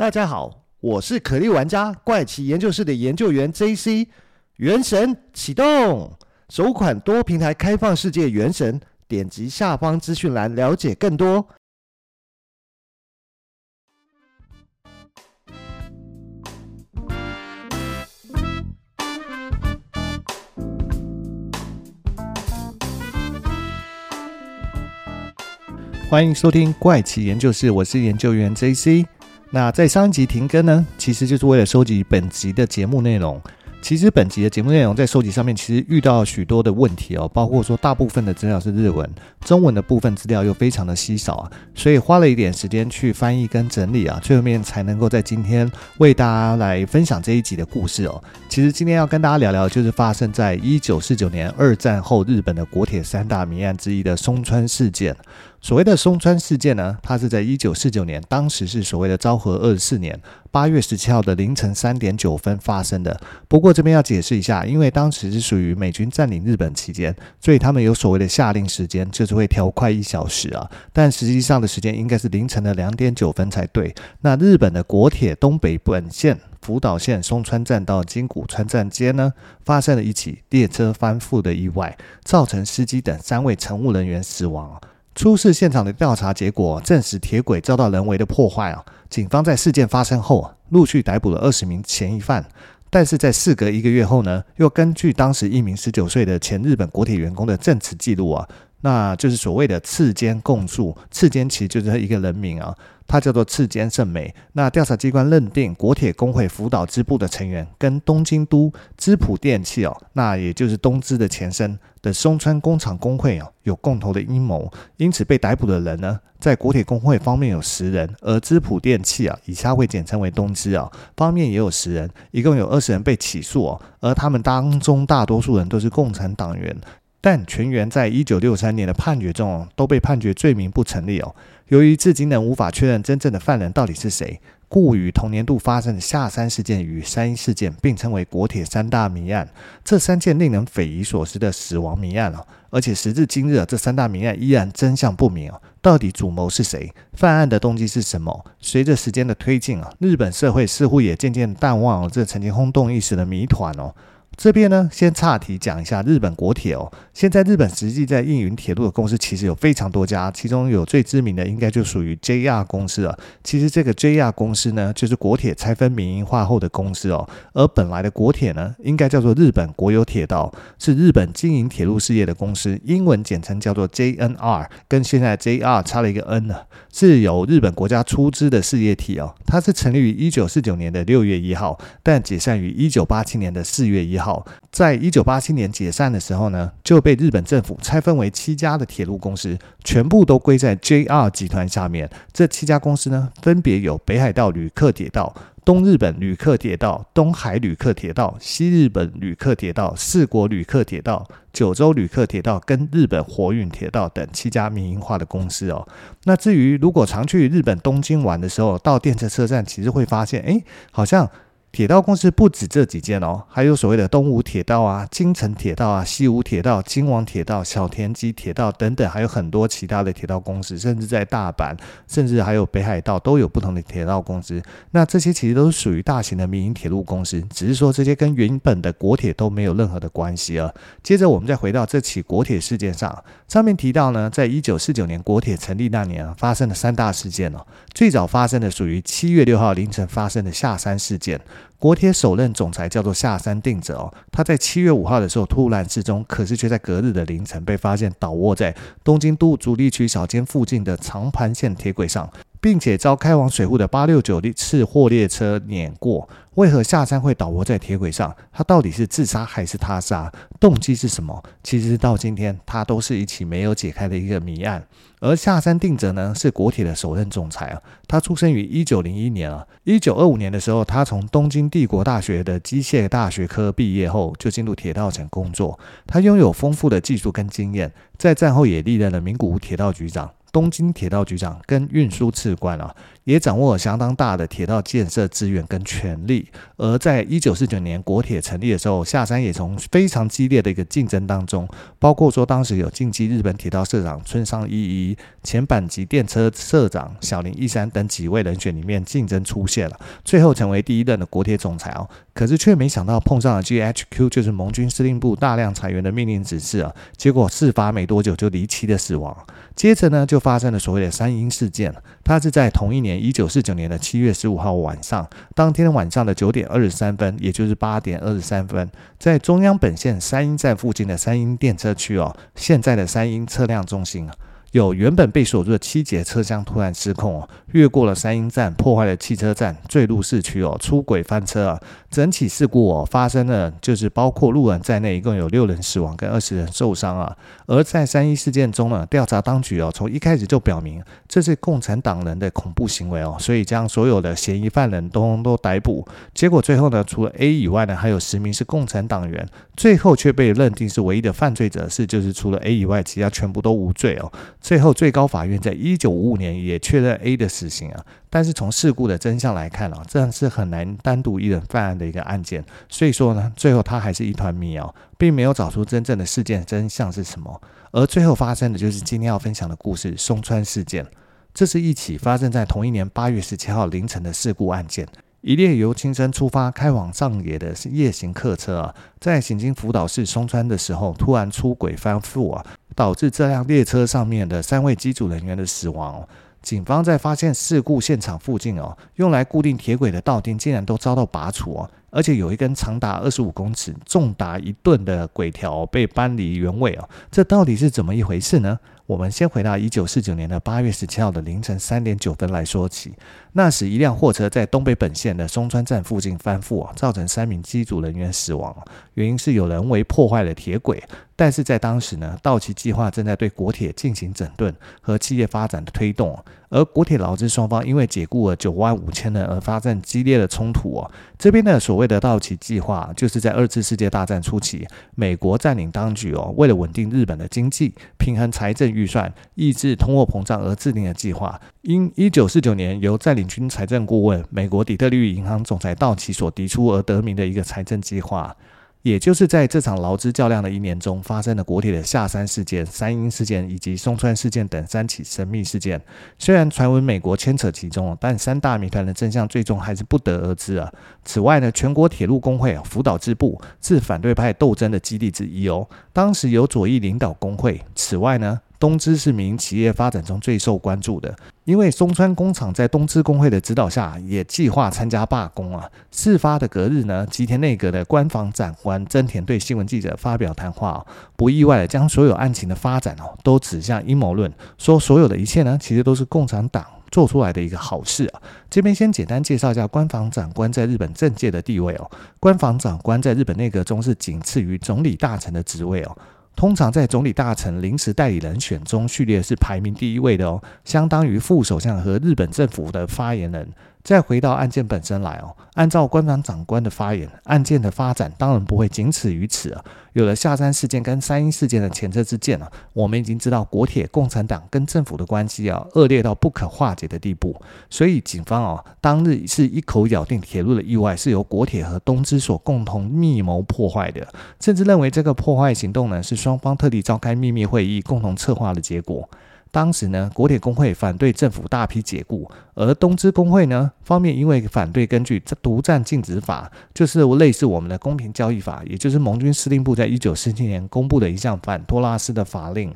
大家好，我是可莉玩家怪奇研究室的研究员 JC。原神启动，首款多平台开放世界原神，点击下方资讯栏了解更多。欢迎收听怪奇研究室，我是研究员 JC。那在上一集停更呢，其实就是为了收集本集的节目内容。其实本集的节目内容在收集上面，其实遇到许多的问题哦，包括说大部分的资料是日文，中文的部分资料又非常的稀少啊，所以花了一点时间去翻译跟整理啊，最后面才能够在今天为大家来分享这一集的故事哦。其实今天要跟大家聊聊，就是发生在一九四九年二战后日本的国铁三大谜案之一的松川事件。所谓的松川事件呢，它是在一九四九年，当时是所谓的昭和二十四年八月十七号的凌晨三点九分发生的。不过这边要解释一下，因为当时是属于美军占领日本期间，所以他们有所谓的下令时间，就是会调快一小时啊。但实际上的时间应该是凌晨的两点九分才对。那日本的国铁东北本线福岛线松川站到金谷川站间呢，发生了一起列车翻覆的意外，造成司机等三位乘务人员死亡。出事现场的调查结果证实，铁轨遭到人为的破坏啊！警方在事件发生后，陆续逮捕了二十名嫌疑犯。但是在事隔一个月后呢，又根据当时一名十九岁的前日本国铁员工的证词记录啊，那就是所谓的次间供述。次间其实就是一个人名啊。他叫做次间胜美。那调查机关认定国铁工会福岛支部的成员跟东京都资普电器哦，那也就是东芝的前身的松川工厂工会哦，有共同的阴谋，因此被逮捕的人呢，在国铁工会方面有十人，而资普电器啊，以下会简称为东芝啊，方面也有十人，一共有二十人被起诉哦，而他们当中大多数人都是共产党员。但全员在一九六三年的判决中都被判决罪名不成立哦。由于至今仍无法确认真正的犯人到底是谁，故与同年度发生的下山事件与三一事件并称为国铁三大谜案。这三件令人匪夷所思的死亡谜案哦，而且时至今日，这三大谜案依然真相不明哦。到底主谋是谁？犯案的动机是什么？随着时间的推进啊，日本社会似乎也渐渐淡忘了这曾经轰动一时的谜团哦。这边呢，先岔题讲一下日本国铁哦。现在日本实际在运营铁路的公司其实有非常多家，其中有最知名的应该就属于 JR 公司了。其实这个 JR 公司呢，就是国铁拆分民营化后的公司哦。而本来的国铁呢，应该叫做日本国有铁道，是日本经营铁路事业的公司，英文简称叫做 JNR，跟现在 JR 差了一个 N 呢，是由日本国家出资的事业体哦。它是成立于一九四九年的六月一号，但解散于一九八七年的四月一号。在一九八七年解散的时候呢，就被日本政府拆分为七家的铁路公司，全部都归在 JR 集团下面。这七家公司呢，分别有北海道旅客铁道、东日本旅客铁道、东海旅客铁道、西日本旅客铁道、四国旅客铁道、九州旅客铁道跟日本火运铁道等七家民营化的公司哦。那至于如果常去日本东京玩的时候，到电车车站，其实会发现，哎，好像。铁道公司不止这几间哦，还有所谓的东武铁道啊、京成铁道啊、西武铁道、京王铁道、小田急铁道等等，还有很多其他的铁道公司，甚至在大阪，甚至还有北海道都有不同的铁道公司。那这些其实都是属于大型的民营铁路公司，只是说这些跟原本的国铁都没有任何的关系啊。接着我们再回到这起国铁事件上，上面提到呢，在一九四九年国铁成立那年啊，发生了三大事件哦。最早发生的属于七月六号凌晨发生的下山事件。国铁首任总裁叫做下山定则哦，他在七月五号的时候突然失踪，可是却在隔日的凌晨被发现倒卧在东京都足立区小间附近的长盘线铁轨上。并且遭开往水户的八六九次货列车碾过。为何下山会倒卧在铁轨上？他到底是自杀还是他杀？动机是什么？其实到今天，他都是一起没有解开的一个谜案。而下山定则呢，是国铁的首任总裁啊。他出生于一九零一年啊。一九二五年的时候，他从东京帝国大学的机械大学科毕业后，就进入铁道城工作。他拥有丰富的技术跟经验，在战后也历任了名古屋铁道局长。东京铁道局长跟运输次官啊，也掌握了相当大的铁道建设资源跟权力。而在一九四九年国铁成立的时候，下山也从非常激烈的一个竞争当中，包括说当时有近畿日本铁道社长村上一一、前阪急电车社长小林一山等几位人选里面竞争出现了，最后成为第一任的国铁总裁哦。可是却没想到碰上了 GHQ，就是盟军司令部大量裁员的命令指示啊，结果事发没多久就离奇的死亡。接着呢，就发生了所谓的三鹰事件。它是在同一年一九四九年的七月十五号晚上，当天晚上的九点二十三分，也就是八点二十三分，在中央本线三鹰站附近的三鹰电车区哦，现在的三鹰车辆中心啊。有原本被锁住的七节车厢突然失控哦，越过了三鹰站，破坏了汽车站，坠入市区哦，出轨翻车啊！整起事故哦发生了，就是包括路人在内，一共有六人死亡跟二十人受伤啊。而在三一事件中呢，调查当局哦从一开始就表明这是共产党人的恐怖行为哦，所以将所有的嫌疑犯人都都逮捕。结果最后呢，除了 A 以外呢，还有十名是共产党员，最后却被认定是唯一的犯罪者是就是除了 A 以外，其他全部都无罪哦。最后，最高法院在一九五五年也确认 A 的死刑啊，但是从事故的真相来看啊，这是很难单独一人犯案的一个案件，所以说呢，最后他还是一团谜哦，并没有找出真正的事件真相是什么。而最后发生的就是今天要分享的故事——松川事件。这是一起发生在同一年八月十七号凌晨的事故案件。一列由青森出发开往上野的夜行客车啊，在行经福岛市松川的时候，突然出轨翻覆啊。导致这辆列车上面的三位机组人员的死亡。警方在发现事故现场附近哦，用来固定铁轨的道钉竟然都遭到拔除哦，而且有一根长达二十五公尺、重达一吨的轨条被搬离原位哦。这到底是怎么一回事呢？我们先回到一九四九年的八月十七号的凌晨三点九分来说起。那时，一辆货车在东北本线的松川站附近翻覆，造成三名机组人员死亡。原因是有人为破坏了铁轨。但是在当时呢，道奇计划正在对国铁进行整顿和企业发展的推动，而国铁劳资双方因为解雇了九万五千人而发生激烈的冲突哦。这边的所谓的道奇计划，就是在二次世界大战初期，美国占领当局哦，为了稳定日本的经济、平衡财政预算、抑制通货膨胀而制定的计划。因一九四九年由占领军财政顾问、美国底特律银行总裁道奇所提出而得名的一个财政计划。也就是在这场劳资较量的一年中，发生了国铁的下山事件、三鹰事件以及松川事件等三起神秘事件。虽然传闻美国牵扯其中，但三大谜团的真相最终还是不得而知啊。此外呢，全国铁路工会福岛支部是反对派斗争的基地之一哦。当时由左翼领导工会。此外呢，东芝是民营企业发展中最受关注的，因为松川工厂在东芝工会的指导下，也计划参加罢工啊。事发的隔日呢，吉田内阁的官房长官真田对新闻记者发表谈话，不意外的将所有案情的发展哦，都指向阴谋论，说所有的一切呢，其实都是共产党做出来的一个好事啊。这边先简单介绍一下官房长官在日本政界的地位哦。官房长官在日本内阁中是仅次于总理大臣的职位哦。通常在总理大臣临时代理人选中，序列是排名第一位的哦，相当于副首相和日本政府的发言人。再回到案件本身来哦，按照官房长官的发言，案件的发展当然不会仅此于此啊。有了下山事件跟三鹰事件的前车之鉴啊，我们已经知道国铁共产党跟政府的关系啊恶劣到不可化解的地步。所以警方哦，当日是一口咬定铁路的意外是由国铁和东芝所共同密谋破坏的，甚至认为这个破坏行动呢是双方特地召开秘密会议共同策划的结果。当时呢，国铁工会反对政府大批解雇，而东芝工会呢方面因为反对根据独占禁止法，就是类似我们的公平交易法，也就是盟军司令部在一九四七年公布的一项反托拉斯的法令。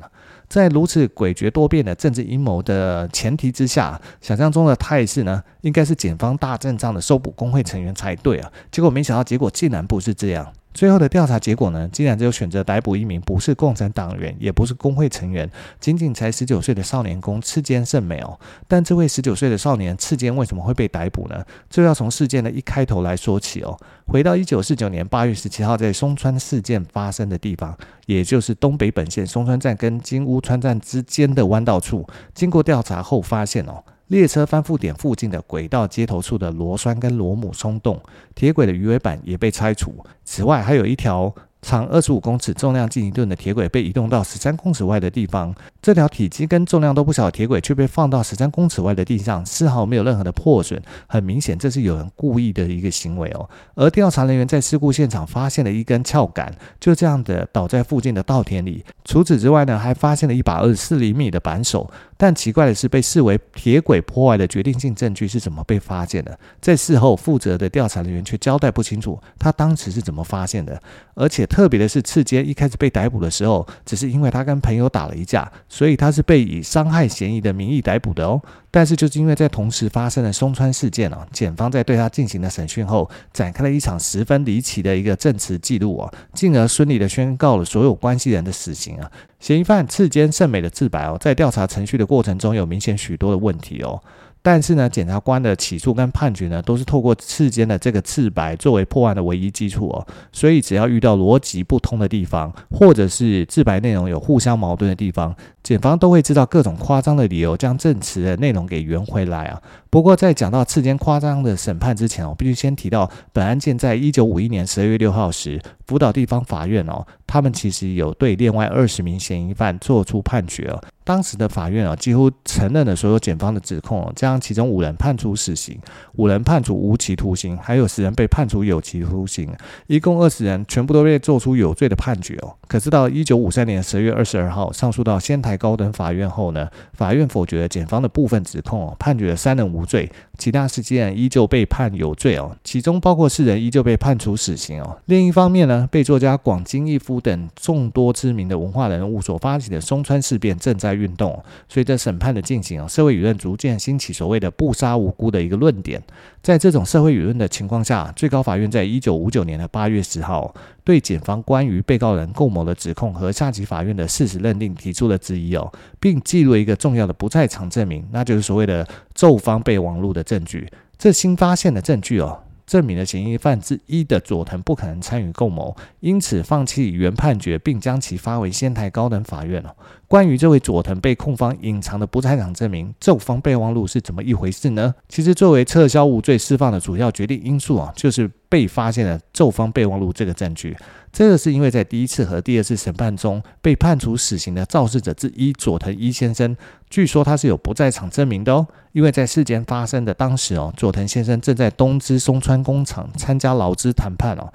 在如此诡谲多变的政治阴谋的前提之下，想象中的态势呢，应该是检方大阵仗的搜捕工会成员才对啊，结果没想到结果竟然不是这样。最后的调查结果呢，竟然只有选择逮捕一名不是共产党员，也不是工会成员，仅仅才十九岁的少年宫赤间胜美哦。但这位十九岁的少年赤间为什么会被逮捕呢？就要从事件的一开头来说起哦。回到一九四九年八月十七号，在松川事件发生的地方，也就是东北本线松川站跟金屋川站之间的弯道处，经过调查后发现哦。列车翻覆点附近的轨道接头处的螺栓跟螺母松动，铁轨的鱼尾板也被拆除。此外，还有一条长二十五公尺、重量近一吨的铁轨被移动到十三公尺外的地方。这条体积跟重量都不小的铁轨却被放到十三公尺外的地上，丝毫没有任何的破损。很明显，这是有人故意的一个行为哦。而调查人员在事故现场发现了一根撬杆，就这样的倒在附近的稻田里。除此之外呢，还发现了一把二十四厘米的扳手。但奇怪的是，被视为铁轨破坏的决定性证据是怎么被发现的？在事后，负责的调查人员却交代不清楚他当时是怎么发现的。而且特别的是，次间一开始被逮捕的时候，只是因为他跟朋友打了一架，所以他是被以伤害嫌疑的名义逮捕的哦。但是就是因为在同时发生了松川事件啊，检方在对他进行了审讯后，展开了一场十分离奇的一个证词记录啊，进而顺利的宣告了所有关系人的死刑啊。嫌疑犯次间胜美的自白哦，在调查程序的过程中有明显许多的问题哦。但是呢，检察官的起诉跟判决呢，都是透过次间的这个自白作为破案的唯一基础哦。所以只要遇到逻辑不通的地方，或者是自白内容有互相矛盾的地方，检方都会知道各种夸张的理由，将证词的内容给圆回来啊。不过在讲到次间夸张的审判之前，我必须先提到，本案件在一九五一年十二月六号时，福岛地方法院哦，他们其实有对另外二十名嫌疑犯做出判决哦。当时的法院啊，几乎承认了所有检方的指控，将其中五人判处死刑，五人判处无期徒刑，还有十人被判处有期徒刑，一共二十人全部都被做出有罪的判决哦。可是到一九五三年十月二十二号上诉到仙台高等法院后呢，法院否决了检方的部分指控，判决了三人无罪，其他十几人依旧被判有罪哦，其中包括四人依旧被判处死刑哦。另一方面呢，被作家广津一夫等众多知名的文化人物所发起的松川事变正在运动，随着审判的进行，社会舆论逐渐兴起所谓的“不杀无辜”的一个论点。在这种社会舆论的情况下，最高法院在一九五九年的八月十号，对检方关于被告人共谋的指控和下级法院的事实认定提出了质疑哦，并记录一个重要的不在场证明，那就是所谓的奏方被网录的证据。这新发现的证据哦。证明了嫌疑犯之一的佐藤不可能参与共谋，因此放弃原判决，并将其发回仙台高等法院了。关于这位佐藤被控方隐藏的不在场证明奏方备忘录是怎么一回事呢？其实，作为撤销无罪释放的主要决定因素啊，就是被发现的奏方备忘录这个证据。这个是因为在第一次和第二次审判中被判处死刑的肇事者之一佐藤一先生，据说他是有不在场证明的哦。因为在事件发生的当时哦，佐藤先生正在东芝松川工厂参加劳资谈判哦。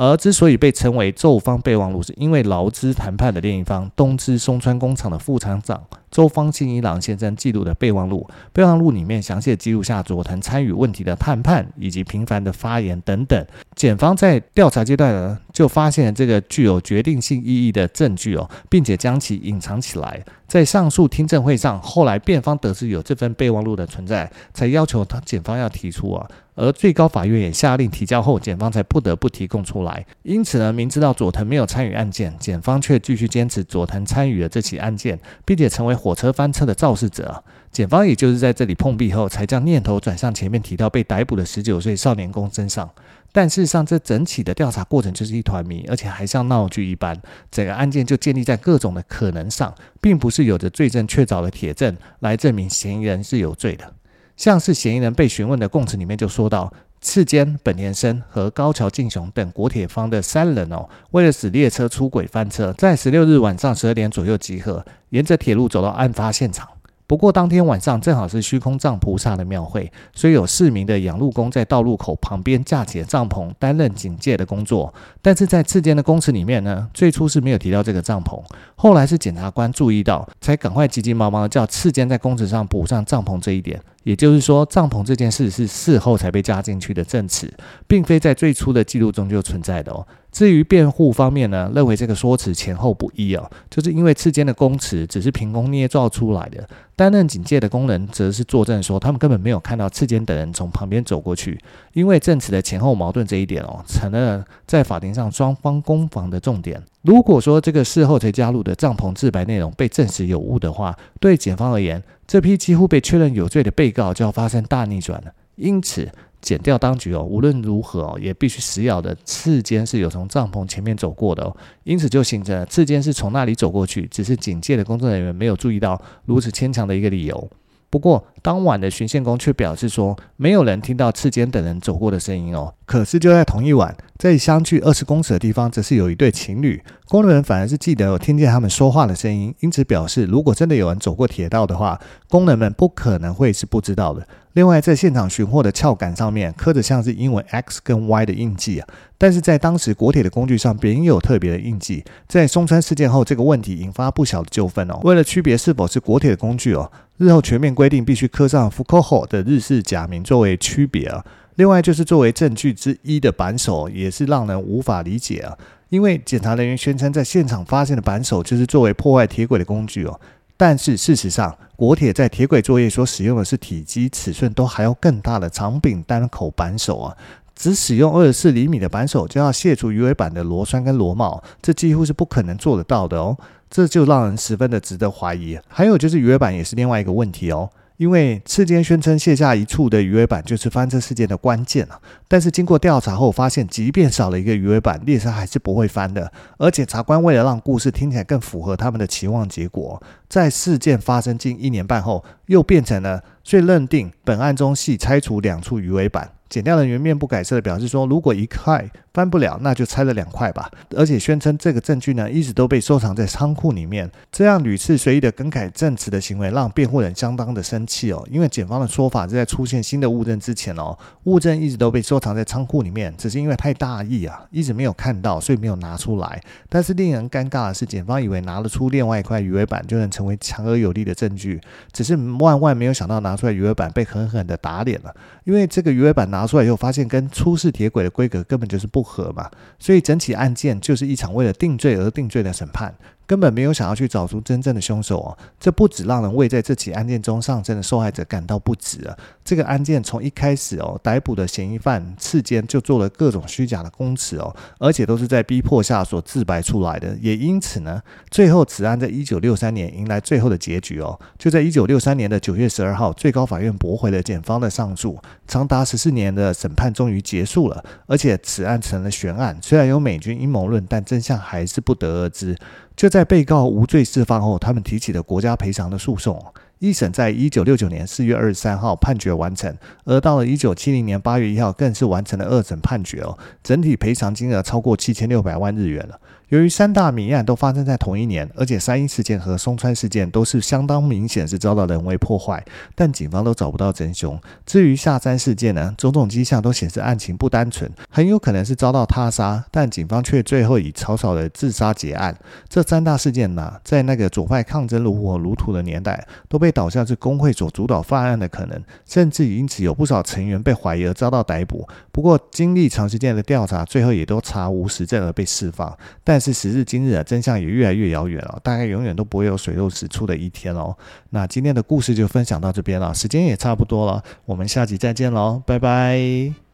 而之所以被称为奏方备忘录，是因为劳资谈判的另一方东芝松川工厂的副厂长。周方信一郎先生记录的备忘录，备忘录里面详细记录下佐藤参与问题的谈判以及频繁的发言等等。检方在调查阶段呢，就发现了这个具有决定性意义的证据哦，并且将其隐藏起来。在上述听证会上，后来辩方得知有这份备忘录的存在，才要求他检方要提出啊。而最高法院也下令提交后，检方才不得不提供出来。因此呢，明知道佐藤没有参与案件，检方却继续坚持佐藤参与了这起案件，并且成为。火车翻车的肇事者，检方也就是在这里碰壁后，才将念头转向前面提到被逮捕的十九岁少年宫身上。但事实上，这整体的调查过程就是一团谜，而且还像闹剧一般。整个案件就建立在各种的可能上，并不是有着罪证确凿的铁证来证明嫌疑人是有罪的。像是嫌疑人被询问的供词里面就说到。次间，本田生和高桥敬雄等国铁方的三人哦，为了使列车出轨翻车，在十六日晚上十二点左右集合，沿着铁路走到案发现场。不过当天晚上正好是虚空藏菩萨的庙会，所以有四名的养路工在道路口旁边架起了帐篷，担任警戒的工作。但是在次间的供词里面呢，最初是没有提到这个帐篷，后来是检察官注意到，才赶快急急忙忙叫次间在供词上补上帐篷这一点。也就是说，帐篷这件事是事后才被加进去的证词，并非在最初的记录中就存在的哦。至于辩护方面呢，认为这个说辞前后不一哦，就是因为次间的供词只是凭空捏造出来的，担任警戒的工人则是作证说他们根本没有看到次间等人从旁边走过去。因为证词的前后矛盾这一点哦，成了在法庭上双方攻防的重点。如果说这个事后才加入的帐篷自白内容被证实有误的话，对检方而言，这批几乎被确认有罪的被告就要发生大逆转了。因此。剪掉当局哦，无论如何哦，也必须死咬的刺尖是有从帐篷前面走过的哦，因此就形成了次间是从那里走过去，只是警戒的工作人员没有注意到如此牵强的一个理由。不过当晚的巡线工却表示说，没有人听到次间等人走过的声音哦。可是就在同一晚，在相距二十公尺的地方，则是有一对情侣，工人们反而是记得有听见他们说话的声音，因此表示，如果真的有人走过铁道的话，工人们不可能会是不知道的。另外，在现场寻获的撬杆上面刻着像是英文 X 跟 Y 的印记啊，但是在当时国铁的工具上别有特别的印记。在松川事件后，这个问题引发不小的纠纷哦。为了区别是否是国铁的工具哦，日后全面规定必须刻上 Fukuho 的日式假名作为区别啊。另外就是作为证据之一的扳手，也是让人无法理解啊。因为检查人员宣称在现场发现的扳手就是作为破坏铁轨的工具哦。但是事实上，国铁在铁轨作业所使用的是体积尺寸都还要更大的长柄单口扳手啊。只使用二十四厘米的扳手就要卸除鱼尾板的螺栓跟螺帽，这几乎是不可能做得到的哦。这就让人十分的值得怀疑。还有就是鱼尾板也是另外一个问题哦。因为次间宣称卸下一处的鱼尾板就是翻车事件的关键啊，但是经过调查后发现，即便少了一个鱼尾板，列车还是不会翻的。而检察官为了让故事听起来更符合他们的期望，结果在事件发生近一年半后，又变成了，所以认定本案中系拆除两处鱼尾板。检调人员面不改色的表示说：“如果一块翻不了，那就拆了两块吧。”而且宣称这个证据呢，一直都被收藏在仓库里面。这样屡次随意的更改证词的行为，让辩护人相当的生气哦。因为检方的说法是在出现新的物证之前哦，物证一直都被收藏在仓库里面，只是因为太大意啊，一直没有看到，所以没有拿出来。但是令人尴尬的是，检方以为拿得出另外一块鱼尾板就能成为强而有力的证据，只是万万没有想到拿出来鱼尾板被狠狠的打脸了。因为这个鱼尾板拿出来以后，发现跟出事铁轨的规格根本就是不合嘛，所以整起案件就是一场为了定罪而定罪的审判。根本没有想要去找出真正的凶手哦，这不止让人为在这起案件中丧生的受害者感到不值啊！这个案件从一开始哦，逮捕的嫌疑犯次间就做了各种虚假的供词哦，而且都是在逼迫下所自白出来的。也因此呢，最后此案在一九六三年迎来最后的结局哦，就在一九六三年的九月十二号，最高法院驳回了检方的上诉，长达十四年的审判终于结束了，而且此案成了悬案。虽然有美军阴谋论，但真相还是不得而知。就在被告无罪释放后，他们提起了国家赔偿的诉讼。一审在一九六九年四月二十三号判决完成，而到了一九七零年八月一号，更是完成了二审判决哦。整体赔偿金额超过七千六百万日元了。由于三大谜案都发生在同一年，而且三一事件和松川事件都是相当明显是遭到人为破坏，但警方都找不到真凶。至于下山事件呢，种种迹象都显示案情不单纯，很有可能是遭到他杀，但警方却最后以草草的自杀结案。这三大事件呢，在那个左派抗争如火如荼的年代，都被导向是工会所主导犯案的可能，甚至因此有不少成员被怀疑而遭到逮捕。不过，经历长时间的调查，最后也都查无实证而被释放。但但是时至今日啊，真相也越来越遥远了，大概永远都不会有水落石出的一天哦。那今天的故事就分享到这边了，时间也差不多了，我们下集再见喽，拜拜。